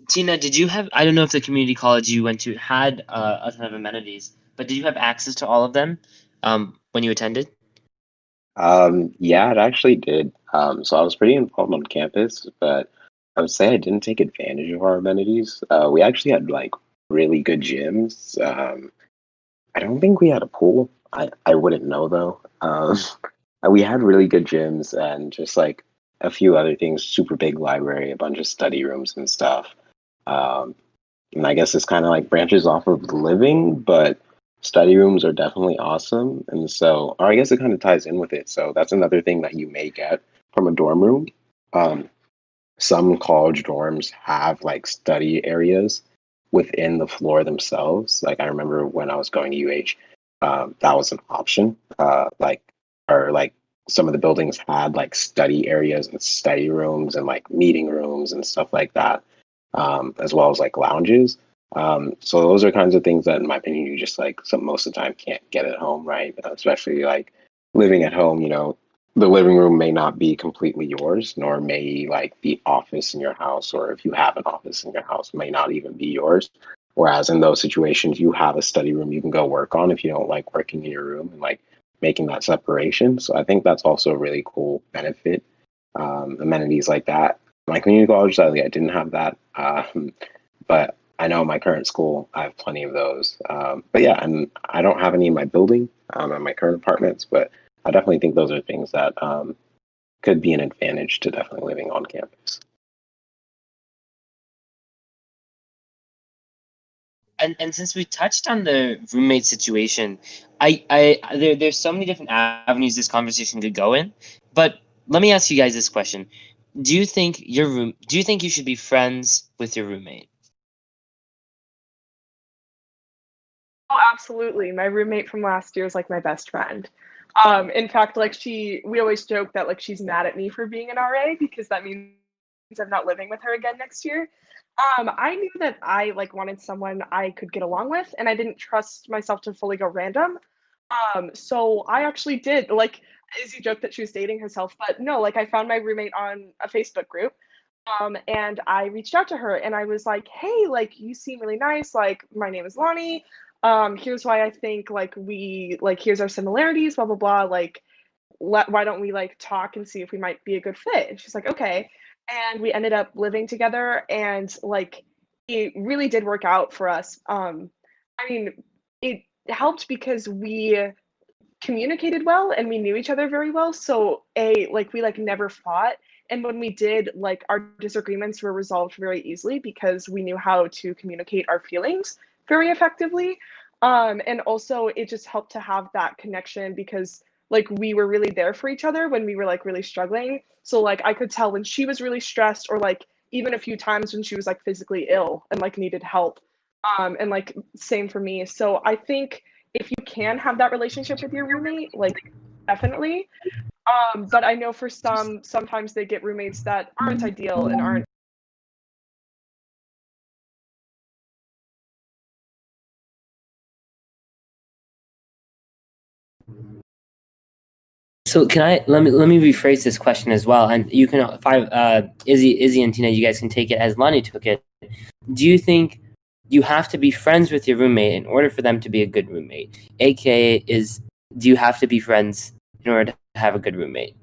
Speaker 2: Tina, did you have? I don't know if the community college you went to had uh, a ton of amenities, but did you have access to all of them um, when you attended?
Speaker 3: Um, yeah, it actually did. Um, so I was pretty involved on campus, but I would say I didn't take advantage of our amenities. Uh, we actually had like really good gyms. Um, I don't think we had a pool. I, I wouldn't know though. Um, we had really good gyms and just like a few other things, super big library, a bunch of study rooms and stuff. Um, and I guess this kind of like branches off of living, but study rooms are definitely awesome. And so, or I guess it kind of ties in with it. So that's another thing that you may get from a dorm room. Um, some college dorms have like study areas within the floor themselves. Like I remember when I was going to UH, um, that was an option. Uh, like or like some of the buildings had like study areas and study rooms and like meeting rooms and stuff like that um, as well as like lounges. Um, so those are kinds of things that, in my opinion, you just like some most of the time can't get at home, right? Especially like living at home, you know, the living room may not be completely yours, nor may like the office in your house, or if you have an office in your house, may not even be yours. Whereas in those situations, you have a study room you can go work on if you don't like working in your room and like making that separation. So I think that's also a really cool benefit. Um, amenities like that. My community college, sadly, I didn't have that. Um, but I know my current school, I have plenty of those. Um, but yeah, and I don't have any in my building, um, in my current apartments, but I definitely think those are things that um, could be an advantage to definitely living on campus.
Speaker 2: and and since we touched on the roommate situation, I I there there's so many different avenues this conversation could go in, but let me ask you guys this question: Do you think your room? Do you think you should be friends with your roommate?
Speaker 6: Absolutely. My roommate from last year is like my best friend. Um, in fact, like she, we always joke that like she's mad at me for being an RA because that means I'm not living with her again next year. Um, I knew that I like wanted someone I could get along with, and I didn't trust myself to fully go random. Um, so I actually did like Izzy joked that she was dating herself, but no, like I found my roommate on a Facebook group. Um, and I reached out to her and I was like, hey, like you seem really nice. Like my name is Lonnie. Um, here's why I think like we like here's our similarities, blah blah blah. Like, let why don't we like talk and see if we might be a good fit? And she's like, okay and we ended up living together and like it really did work out for us um i mean it helped because we communicated well and we knew each other very well so a like we like never fought and when we did like our disagreements were resolved very easily because we knew how to communicate our feelings very effectively um and also it just helped to have that connection because like we were really there for each other when we were like really struggling. So like I could tell when she was really stressed or like even a few times when she was like physically ill and like needed help. Um and like same for me. So I think if you can have that relationship with your roommate, like definitely. Um but I know for some sometimes they get roommates that aren't ideal and aren't
Speaker 2: So can I let me let me rephrase this question as well, and you can five uh, Izzy Izzy and Tina, you guys can take it as Lonnie took it. Do you think you have to be friends with your roommate in order for them to be a good roommate? AKA, is do you have to be friends in order to have a good roommate?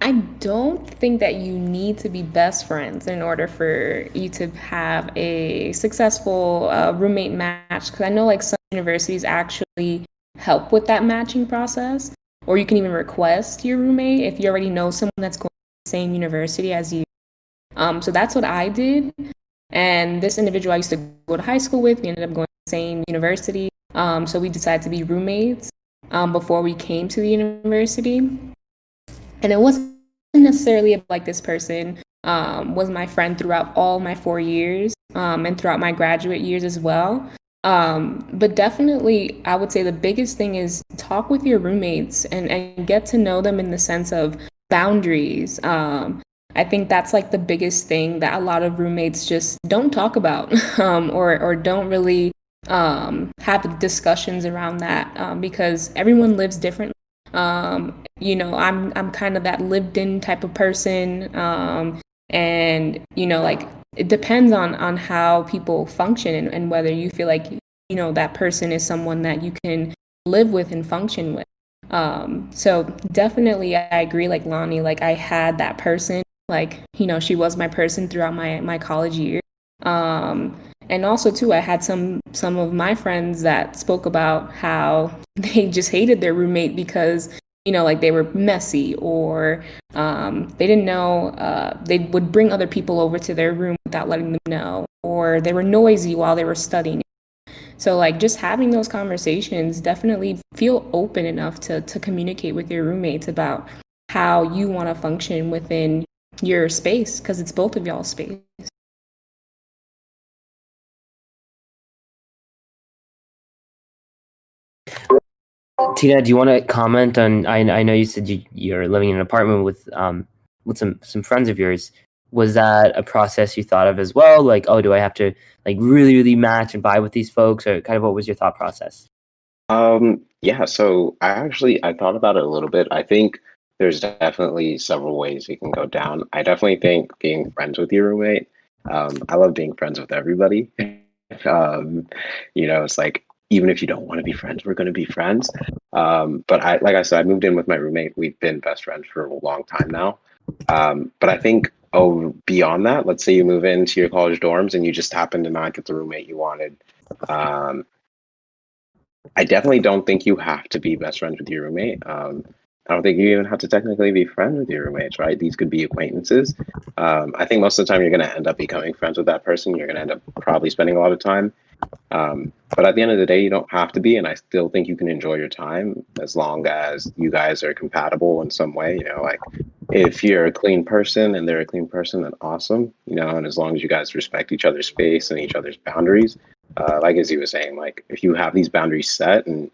Speaker 4: I don't think that you need to be best friends in order for you to have a successful uh, roommate match. Because I know like some universities actually help with that matching process. Or you can even request your roommate if you already know someone that's going to the same university as you. Um, so that's what I did. And this individual I used to go to high school with, we ended up going to the same university. Um, so we decided to be roommates um, before we came to the university. And it wasn't necessarily like this person um, was my friend throughout all my four years um, and throughout my graduate years as well. Um, but definitely, I would say the biggest thing is talk with your roommates and, and get to know them in the sense of boundaries. Um, I think that's like the biggest thing that a lot of roommates just don't talk about um, or, or don't really um, have discussions around that um, because everyone lives differently. Um, you know, I'm I'm kind of that lived in type of person, um, and you know, like it depends on on how people function and, and whether you feel like you know that person is someone that you can live with and function with. Um so definitely i agree like lonnie like i had that person like you know she was my person throughout my my college year. Um and also too i had some some of my friends that spoke about how they just hated their roommate because you know, like they were messy or um, they didn't know, uh, they would bring other people over to their room without letting them know, or they were noisy while they were studying. So, like, just having those conversations, definitely feel open enough to, to communicate with your roommates about how you want to function within your space, because it's both of y'all's space.
Speaker 2: Tina, do you want to comment on? I, I know you said you, you're living in an apartment with um with some some friends of yours. Was that a process you thought of as well? Like, oh, do I have to like really really match and vibe with these folks, or kind of what was your thought process?
Speaker 3: Um, yeah, so I actually I thought about it a little bit. I think there's definitely several ways you can go down. I definitely think being friends with your roommate. Um, I love being friends with everybody. um, you know, it's like even if you don't want to be friends, we're going to be friends. Um, but I, like I said, I moved in with my roommate. We've been best friends for a long time now. Um, but I think, oh, beyond that, let's say you move into your college dorms and you just happen to not get the roommate you wanted. Um, I definitely don't think you have to be best friends with your roommate. Um, I don't think you even have to technically be friends with your roommates, right? These could be acquaintances. Um, I think most of the time you're going to end up becoming friends with that person. You're going to end up probably spending a lot of time. Um, but at the end of the day, you don't have to be. And I still think you can enjoy your time as long as you guys are compatible in some way. You know, like if you're a clean person and they're a clean person, then awesome. You know, and as long as you guys respect each other's space and each other's boundaries, uh, like as you was saying, like if you have these boundaries set, and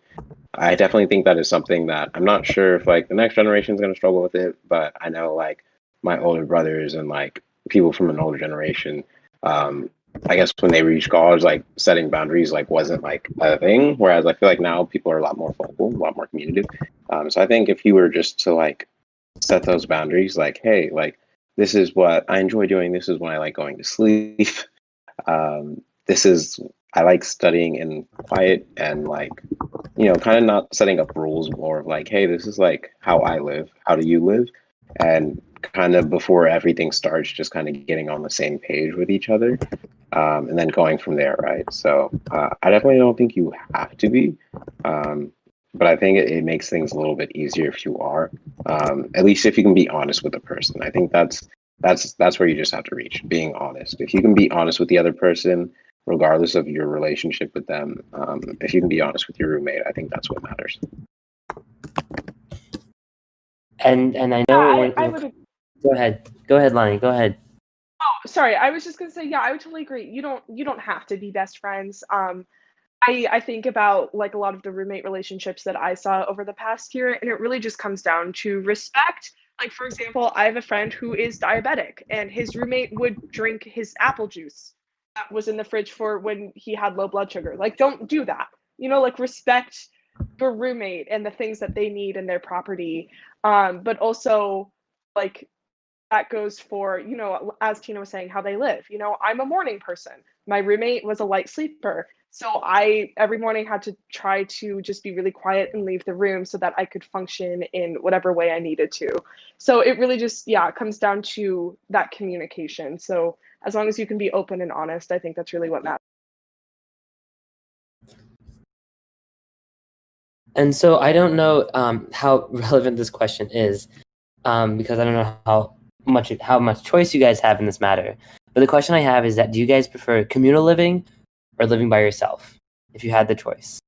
Speaker 3: I definitely think that is something that I'm not sure if like the next generation is going to struggle with it, but I know like my older brothers and like people from an older generation, um, I guess when they reach college, like setting boundaries like wasn't like a thing. Whereas I feel like now people are a lot more vocal, a lot more communicative. Um, so I think if you were just to like set those boundaries, like, hey, like this is what I enjoy doing. This is when I like going to sleep. Um, this is I like studying in quiet and like, you know, kind of not setting up rules, more of like, hey, this is like how I live. How do you live? And kind of before everything starts, just kind of getting on the same page with each other, um, and then going from there, right? So uh, I definitely don't think you have to be, um, but I think it, it, makes things a little bit easier if you are. Um, at least if you can be honest with the person. I think that's that's that's where you just have to reach being honest. If you can be honest with the other person regardless of your relationship with them. Um, if you can be honest with your roommate, I think that's what matters.
Speaker 2: And and I know. Yeah, I, I would. Go ahead. Go ahead, Lonnie. Go ahead.
Speaker 6: Oh, sorry. I was just gonna say, yeah, I would totally agree. You don't you don't have to be best friends. Um, I I think about like a lot of the roommate relationships that I saw over the past year, and it really just comes down to respect. Like for example, I have a friend who is diabetic, and his roommate would drink his apple juice that was in the fridge for when he had low blood sugar. Like, don't do that. You know, like respect your roommate and the things that they need in their property. Um, but also, like, that goes for, you know, as Tina was saying, how they live. You know, I'm a morning person. My roommate was a light sleeper. So I every morning had to try to just be really quiet and leave the room so that I could function in whatever way I needed to. So it really just yeah, it comes down to that communication. So as long as you can be open and honest, I think that's really what matters.
Speaker 2: And so I don't know um, how relevant this question is um, because I don't know how much how much choice you guys have in this matter. But the question I have is that do you guys prefer communal living or living by yourself if you had the choice?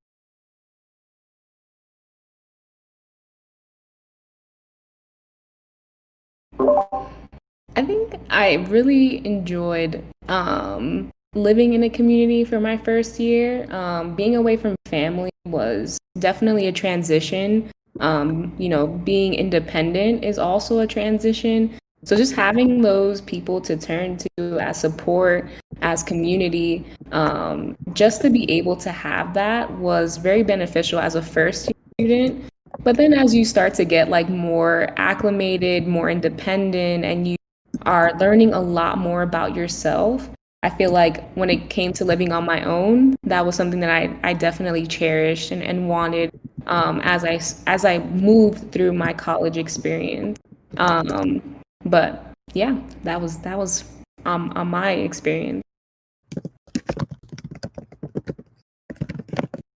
Speaker 4: I think I really enjoyed um, living in a community for my first year. Um, being away from family was definitely a transition. Um, you know, being independent is also a transition. So just having those people to turn to as support, as community, um, just to be able to have that was very beneficial as a first student. But then as you start to get like more acclimated, more independent, and you are learning a lot more about yourself. I feel like when it came to living on my own, that was something that I, I definitely cherished and, and wanted um, as I as I moved through my college experience. Um, but yeah, that was that was um, on my experience.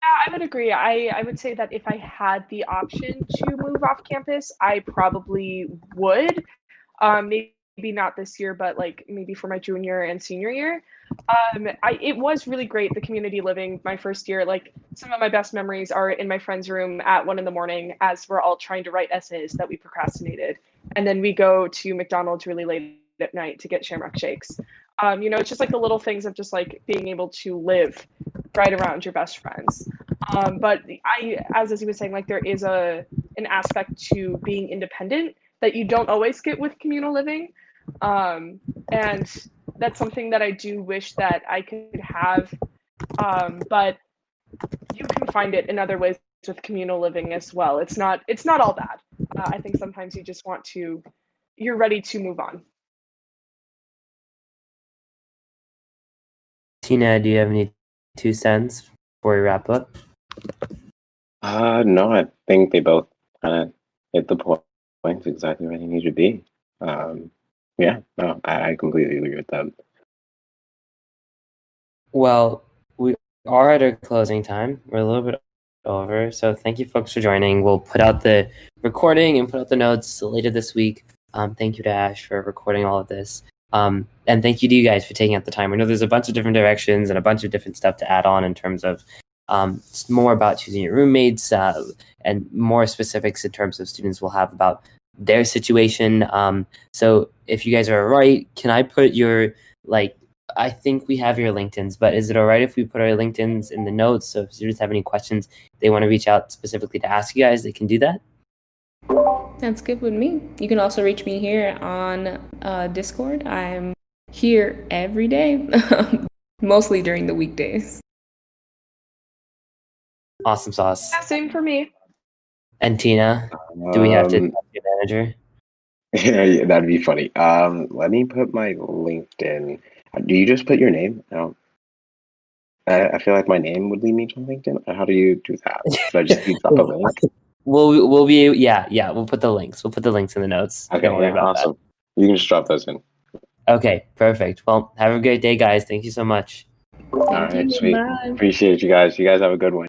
Speaker 6: I would agree. I, I would say that if I had the option to move off campus, I probably would. Um, maybe maybe not this year, but like maybe for my junior and senior year. Um, I it was really great the community living my first year. Like some of my best memories are in my friend's room at one in the morning as we're all trying to write essays that we procrastinated, and then we go to McDonald's really late at night to get Shamrock shakes. Um, you know, it's just like the little things of just like being able to live right around your best friends. Um, but I, as Izzy was saying, like there is a an aspect to being independent that you don't always get with communal living. Um, and that's something that I do wish that I could have. Um, but you can find it in other ways with communal living as well. It's not it's not all bad. Uh, I think sometimes you just want to you're ready to move on.
Speaker 2: Tina, do you have any two cents before we wrap up?
Speaker 3: Uh, no, I think they both kind of hit the point. points exactly where they need to be. Um, yeah, no, I, I completely agree with them.
Speaker 2: Well, we are at our closing time. We're a little bit over, so thank you folks for joining. We'll put out the recording and put out the notes later this week. Um, thank you to Ash for recording all of this. Um, and thank you to you guys for taking out the time. We know there's a bunch of different directions and a bunch of different stuff to add on in terms of um, it's more about choosing your roommates uh, and more specifics in terms of students will have about their situation. Um, so if you guys are right, can I put your like I think we have your LinkedIn's, but is it all right if we put our LinkedIn's in the notes? So if students have any questions they want to reach out specifically to ask you guys, they can do that.
Speaker 4: That's good with me. You can also reach me here on uh, Discord. I'm here every day, mostly during the weekdays.
Speaker 2: Awesome sauce.
Speaker 6: Yeah, same for me.
Speaker 2: And Tina, do we have to
Speaker 3: Um,
Speaker 2: your manager?
Speaker 3: yeah, yeah, that'd be funny. Um, let me put my LinkedIn. Do you just put your name? I don't. I, I feel like my name would lead me to LinkedIn. How do you do that? Should I just use drop a link?
Speaker 2: We'll we'll be yeah yeah we'll put the links we'll put the links in the notes.
Speaker 3: Okay,
Speaker 2: Don't worry
Speaker 3: yeah,
Speaker 2: about
Speaker 3: awesome. You can just drop those in.
Speaker 2: Okay, perfect. Well, have a great day, guys. Thank you so much.
Speaker 3: All
Speaker 4: Thank
Speaker 3: right,
Speaker 4: you.
Speaker 3: sweet.
Speaker 4: Bye.
Speaker 3: Appreciate you guys. You guys have a good one.